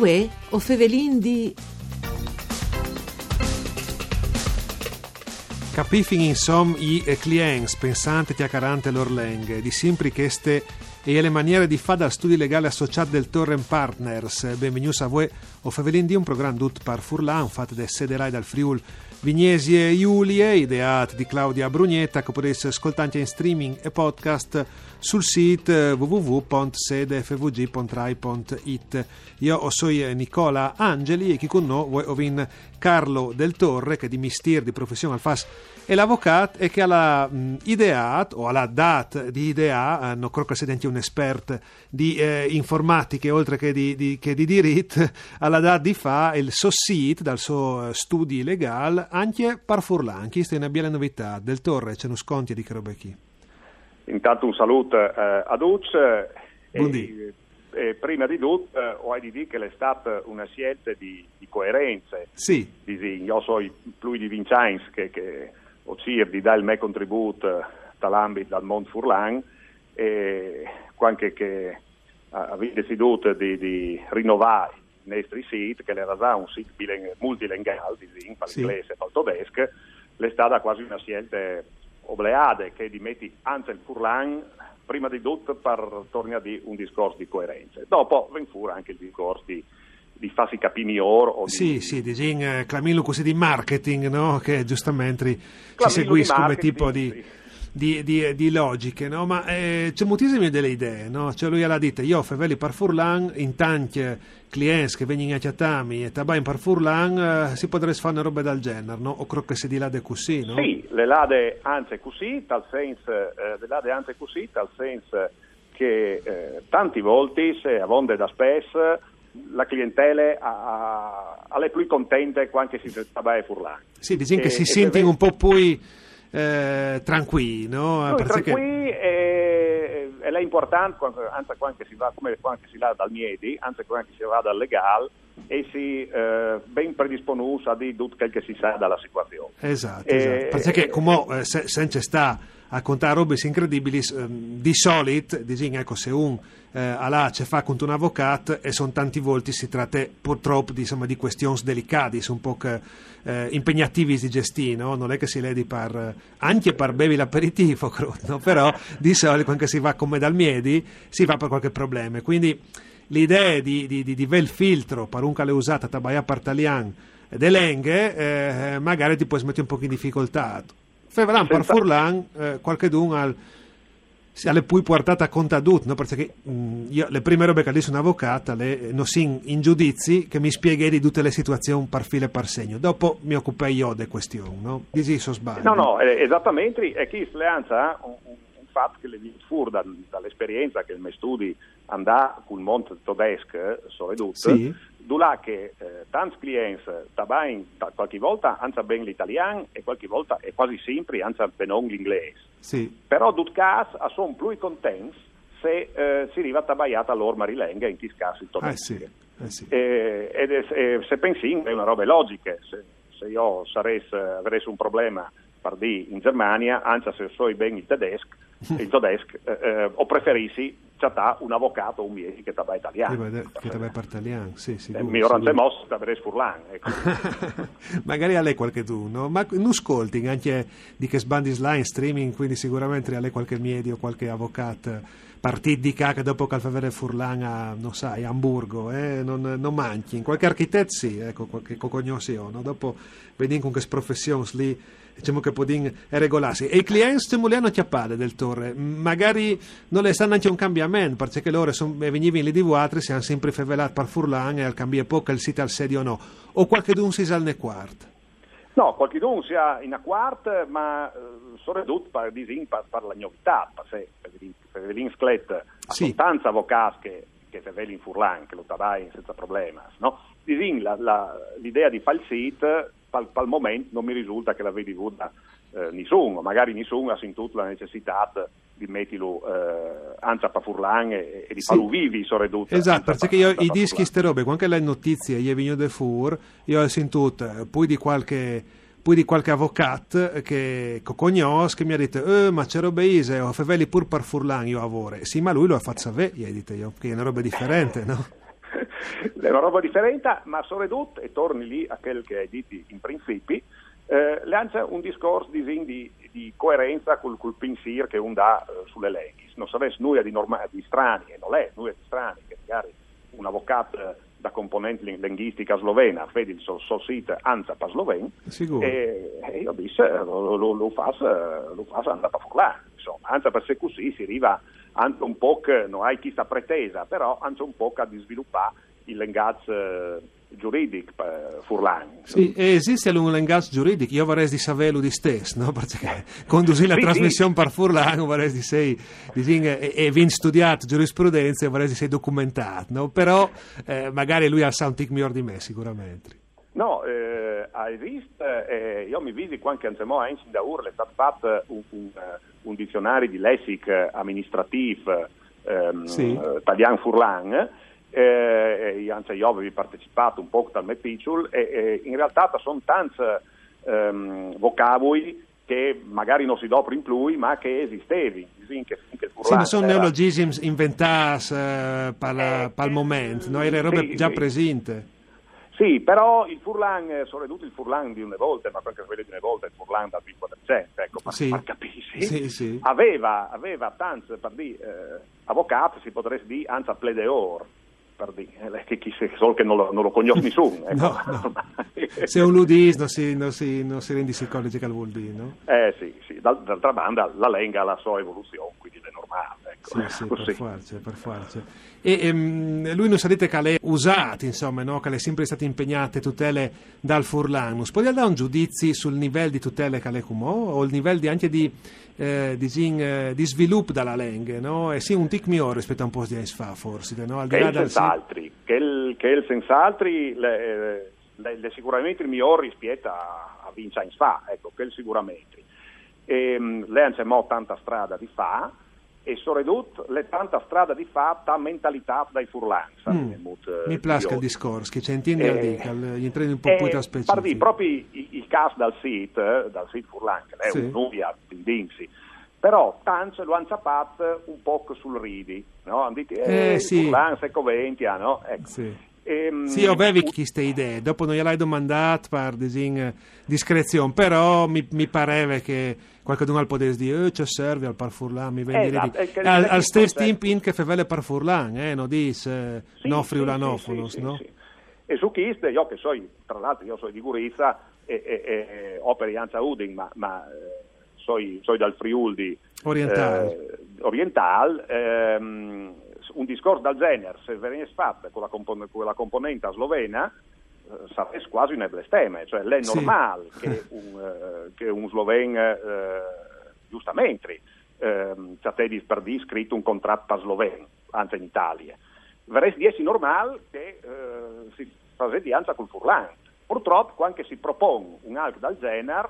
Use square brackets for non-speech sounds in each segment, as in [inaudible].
Uè, o fevelin di... Capifin insom i clients pensante ti accarante l'orlenghe, di sempre queste e le maniere di fare dal studio legale associato del Torrent Partners. Benvenuti a voi, o fevelin di un programma tutto par Furlan, fatto da sederai dal Friul Vignesi e Iulie, ideato di Claudia Brugnetta, che potete ascoltare in streaming e podcast sul sito www.sedefvg.rai.it. Io sono Nicola Angeli e chi con noi ho Carlo Del Torre, che di mistier di professione al FAS e l'avvocato e che ha ideato o alla data di idea, non credo che sia un esperto di eh, informatica oltre che di, di, che di diritto, [laughs] alla data di fa il suo sito dal suo studi legale anche per Furlan. Questa è una bella novità. Del Torre, ce ne sconti di qui. Intanto un saluto eh, a tutti. Buondì. E, prima di tutto eh, ho di dire che è stata una scelta di, di coerenza. Sì. Io sono più di Vincenzo che, che ho di dare il mio contributo dall'ambito del mondo Furlan e anche che avete deciso di, di rinnovare i nostri siti, che era già un sito multilinguale, in inglese e in tedesco, è stata quasi una scelta obbligata che di metti anzi il Furlan prima di tutto per tornare a un discorso di coerenza. Dopo ven fuori anche il discorso di, di farsi capire meglio o di, Sì, sì, di eh, Clamillo così di marketing, no? Che giustamente si seguisce di come tipo di, sì. Di, di- di logiche, no? Ma eh, c'è moltissime delle idee, no? Cioè lui ha detto, io fevelli par Furlan, in tanti clienti che vengono a chiattami e tabai par Furlan, eh, si potrebbe fare una roba del genere, no? O credo che si di là de così, no? Sì, le lade anzi così, tal senso, eh, le lade anzi così, tal senso che eh, tanti volte, se a vonde da spesso, la clientela ha, ha le più contente quando si tratta a Furlan. Sì, diciamo che si sentono se un po' più eh, tranquilli, no? Noi Perché- tranquilli e, e è importante anzi quando si va come quando si va dal Miedi, anzi quando si va dal legale e si eh, ben predisponuti a dire tutto quel che si sa dalla situazione. Esatto, Eh, esatto. perché eh, come eh, se, senza sta a contare robe incredibili, ehm, di solito, diciamo, ecco, se un eh, allà ce fa contro un avvocato e sono tanti volti si tratta purtroppo di, di questioni delicate, un po' eh, impegnativi di gestire, no? non è che si ledi eh, anche per bevi l'aperitivo, [laughs] credo, no? però di solito quando si va come dal miedi si va per qualche problema, quindi l'idea di, di, di, di vel filtro per un cale usata tabaia partalian de lenghe eh, magari ti puoi mettere un po' in difficoltà Fevelan per Furlan eh, qualche dun al si alle poi portata a contadut no? perché mm, io le prime robe che lì sono avvocata le non sin in giudizi che mi spieghi di tutte le situazioni per filo e per segno dopo mi occupai io delle questioni no? Disi so sbaglio No, no, eh, esattamente, e chi Sleanza ha un, un, un fatto che le fuori da- dall'esperienza che mio studi andà col mondo tedesco, soprattutto, Sì. là che eh, tanti clienti tabain, ta- qualche volta anza ben l'italiano e qualche volta, e quasi sempre, anza ben l'inglese. sì, Però, caso, sono più contenti se eh, si arriva a tabaiata l'orma rilenga, in caso il eh tedesco. sì, eh sì. Eh, è- eh, se pensi è una roba logica, se, se io saresse, avessi un problema dire in Germania, anzi se so ben [laughs] il tedesco, il tedesco eh, eh, o preferissi chattà un avvocato un miei che Io italiano. vedo che per italiano, sì, Eh, sicuro, migliorante sicuro. mosso avrei furlan. Ecco. [laughs] Magari a lei qualche tu, no? ma non ascolti anche di che sbandi in streaming, quindi sicuramente a lei qualche medio, qualche avvocato partito di che dopo che avere Furlan a, non sai, a Hamburgo, eh? non, non manchi. Qualche architetto sì, ecco, qualche cognosci ho, no? dopo vedi con che professioni lì, diciamo che podin regolarsi. E i clienti stiamo lì hanno chiappare del torre, magari non le stanno anche un cambiamento, perché loro son, venivano lì di vuotri, si hanno sempre fevelati per Furlan e al cambiare poco il sito al sedio o no, o qualche d'un si sal ne quarto. No, qualcuno sia in a quarta, ma eh, soprattutto per, disin, per, per la novità, per se per l'insclet a Sì. tanti avvocati che, che se veli in furlan, che lo tabai senza problemi, no? Disin, la, la, l'idea di sito, per il momento non mi risulta che la vedi avuta eh, nessuno, magari nessuno ha sentito la necessità di metterlo eh, anzi per furlan e, e di Sì. farlo vivi, soprattutto. Esatto, perché per- io i dischi, ste robe, quando le notizie io vengo de fur, io ho sentito eh, poi di qualche poi di qualche avvocato che co- cognos che mi ha detto eh, ma c'è robe ise ho fevelli pur per furlan io avore sì ma lui lo ha fatto sapere gli detto io che è una roba differente no? [laughs] è una roba differente, ma soprattutto, e torni lì a quel che hai detto in principi, eh, lancia un discorso di, di, coerenza col, col pensiero che un dà eh, sulle leggi. Non sapesse nulla di, norma- di strani, e non è nulla di strani, che magari un avvocato da componente linguistica slovena, vedi il suo, sito ANSA per sloven, e, e, io disse lo, lo, lo fa lo fa andare a furlare, insomma, per se così si arriva anche un po' che non hai chissà pretesa, però anche un po' a sviluppare il linguaggio eh, giuridico per Furlan. Sì, esiste un linguaggio giuridico, io vorrei di saperlo di stesso, no? [laughs] perché conduci la sì, trasmissione sì. per Furlan, vorrei di sei, di, e, e vin studiato giurisprudenza, vorrei di sei documentato, no? però eh, magari lui ha un tic migliore di me sicuramente. No, eh, hai visto, eh, io mi vidi qualche anno fa in da Urle, è stato fatto un, un, eh, un, dizionario di lessic amministrativo ehm, sì. Eh, italiano Furlan, eh, anzi io avevo partecipato un po' dal Mepicciul e, e in realtà sono tanti ehm, vocaboli che magari non si doprono in più ma che esistevi. Che, che sì, ma sono neologismi inventati eh, per il momento, no? era roba sì, già sì. presente. Sì, però il Furlan, eh, soprattutto il Furlan di una volta, ma anche quello di una volta, il Furlan dal 5%, ecco, per, sì. per capirsi, sì, sì. aveva, aveva tanti, per dire, eh, avvocati, si potrebbe dire, anzi pledeor, per dire, che chi se, solo che non lo, non lo conosce nessuno. [laughs] Ecco. No, no. [laughs] Se un ludis non si, non si, non si rende conto che vuol dire, no? Eh sì, sì. d'altra banda la lenga ha la sua evoluzione. Ecco. Sì, sì, per forza, per forza. E ehm, lui non sapete che le usate, insomma, no? che le è sempre state impegnate tutele dal Furlanus. Puoi dare un giudizio sul livello di tutele che le cumò o il livello di, anche di, eh, di, eh, di, sviluppo dalla lengua, no? E sì, un tic migliore rispetto a un po' di anni fa, forse, no? Al di là che il senz'altri, che il, che il senz'altri le, le, le sicuramente il migliore rispetto a, a Vincenzo fa, ecco, che il sicuramente. E, ehm, lei non c'è tanta strada di fa, e soprattutto le tanta strada di fatta mentalità dai furlans. Mm. Mi piace il discorso, che c'è intendi eh, gli entrati un po' più da specifico. Parli proprio il, il caso dal sito, eh, dal sito furlan, che è sì. un'uvia, tindinsi, però tanto lo hanno zappato un po' sul ridi, no? Hanno detto, eh, eh sì. furlan, se coventia, no? Ecco. Sì. Ehm, sì, avevi queste idee, dopo non gliel'hai domandato per disin, discrezione, però mi, mi pareva che qualcuno al potesse dire, eh, ci serve al parfurlan, mi viene esatto, di... al, al stesso tempo che fevele parfurlan, eh, non dice sì, no friulanofonos, sì, sì, no? Sì, E su Chiste, io che so, tra l'altro io sono di Gurizia e, e, e operi Anza Uding, ma, ma eh, sono dal Friuli orientale, eh, oriental, ehm, un discorso del genere, se venisse fatto con la, compon- con la componente slovena, eh, sarebbe quasi un blesteme, cioè è normale sì. che, [laughs] un, eh, che un sloven, eh, giustamente, eh, c'è per di scritto un contratto per sloveno, anzi in Italia. Verrebbe di essere normale che eh, si facesse anche col furlan. Purtroppo, quando si propone un altro del genere,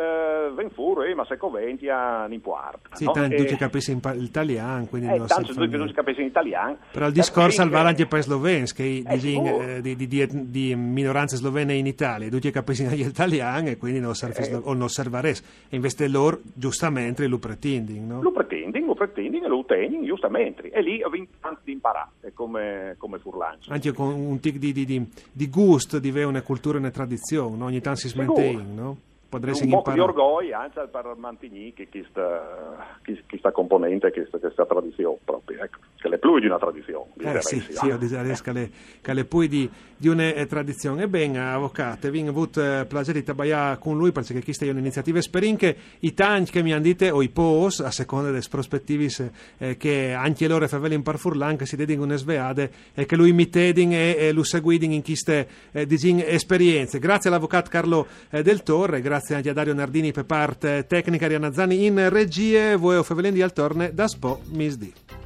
eh, ven fuori, ma se coventia non importa. Sì, no? tanto e... tu capisci in italiano, quindi eh, non tanto tu non capisci in italiano. Però il discorso al anche per slovenschi, eh, eh, di, di, di, di, minoranze slovene in Italia, tu capisci in italiano e quindi non serve eh. o non servaresti. E invece loro, giustamente, lo pretendono, no? Lo pretendono, lo pretendono e lo ottengono, giustamente. E lì ho tanto di imparare, come, come furlancio. Anche con un tic di, di, gusto di avere una cultura e una tradizione, no? ogni tanto si smentegno, no? Potresti un po' di orgoglio anche per mantenere questa, questa componente, questa, questa tradizione proprio, ecco, che più di una tradizione. Eh, sì, sì, io direi che è più di, di una eh, tradizione. Ebbene, avvocato, vi ho avuto il piacere di lavorare con lui perché questa è un'iniziativa sperinche, i tanti che mi hanno detto, o i pos, a seconda delle prospettive, eh, che anche loro faveli in parfurlan, che si dedicano a sveade e che lui mi tedin e, e lo seguidin in queste eh, esperienze. Grazie all'avvocato Carlo eh, Del Torre, grazie anche a Dario Nardini per parte tecnica di Anazzani in regie, voi o Fevelendi al torne da Spo Misdi.